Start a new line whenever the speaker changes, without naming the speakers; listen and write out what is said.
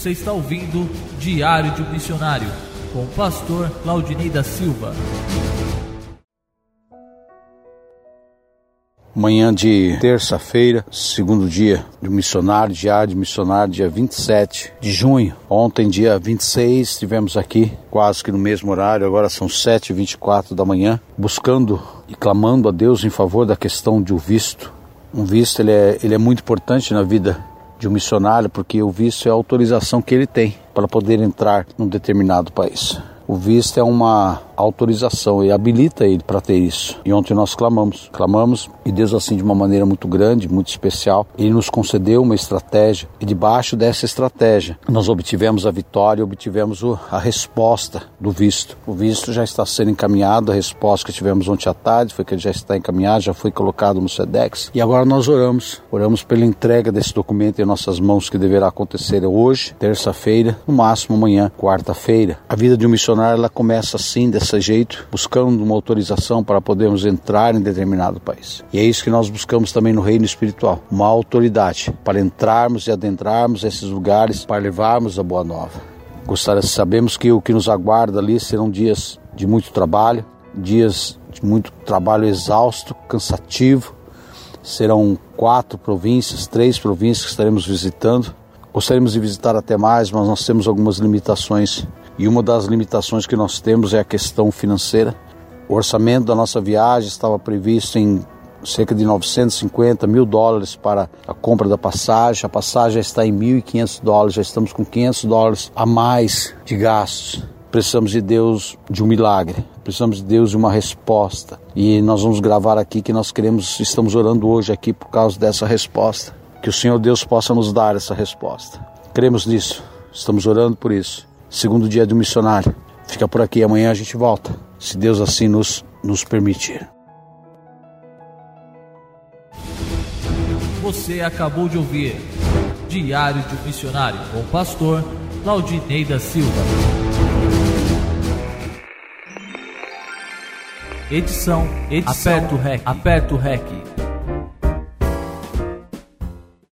Você está ouvindo Diário de um Missionário com o pastor Claudinei da Silva.
Manhã de terça-feira, segundo dia de missionário, diário de missionário, dia 27 de junho. Ontem, dia 26, estivemos aqui, quase que no mesmo horário, agora são 7h24 da manhã, buscando e clamando a Deus em favor da questão de um visto. Um visto ele é, ele é muito importante na vida de um missionário, porque o visto é a autorização que ele tem para poder entrar num determinado país. O visto é uma autorização e habilita ele para ter isso. E ontem nós clamamos, clamamos e Deus assim de uma maneira muito grande, muito especial, ele nos concedeu uma estratégia e debaixo dessa estratégia nós obtivemos a vitória, obtivemos a resposta do visto. O visto já está sendo encaminhado, a resposta que tivemos ontem à tarde foi que ele já está encaminhado, já foi colocado no SEDEX e agora nós oramos, oramos pela entrega desse documento em nossas mãos que deverá acontecer hoje, terça-feira, no máximo amanhã, quarta-feira. A vida de um missionário ela começa assim desse jeito, buscando uma autorização para podermos entrar em determinado país. E é isso que nós buscamos também no reino espiritual, uma autoridade para entrarmos e adentrarmos esses lugares, para levarmos a boa nova. Gostaria, sabemos que o que nos aguarda ali serão dias de muito trabalho, dias de muito trabalho exausto, cansativo. Serão quatro províncias, três províncias que estaremos visitando. Gostaríamos de visitar até mais, mas nós temos algumas limitações e uma das limitações que nós temos é a questão financeira. O orçamento da nossa viagem estava previsto em cerca de 950 mil dólares para a compra da passagem. A passagem já está em 1.500 dólares, já estamos com 500 dólares a mais de gastos. Precisamos de Deus de um milagre, precisamos de Deus de uma resposta. E nós vamos gravar aqui que nós queremos, estamos orando hoje aqui por causa dessa resposta. Que o Senhor Deus possa nos dar essa resposta. Cremos nisso, estamos orando por isso segundo dia do missionário. Fica por aqui, amanhã a gente volta, se Deus assim nos, nos permitir.
Você acabou de ouvir Diário de um Missionário com o pastor Claudinei da Silva. Edição, edição, aperta o REC, aperta o REC.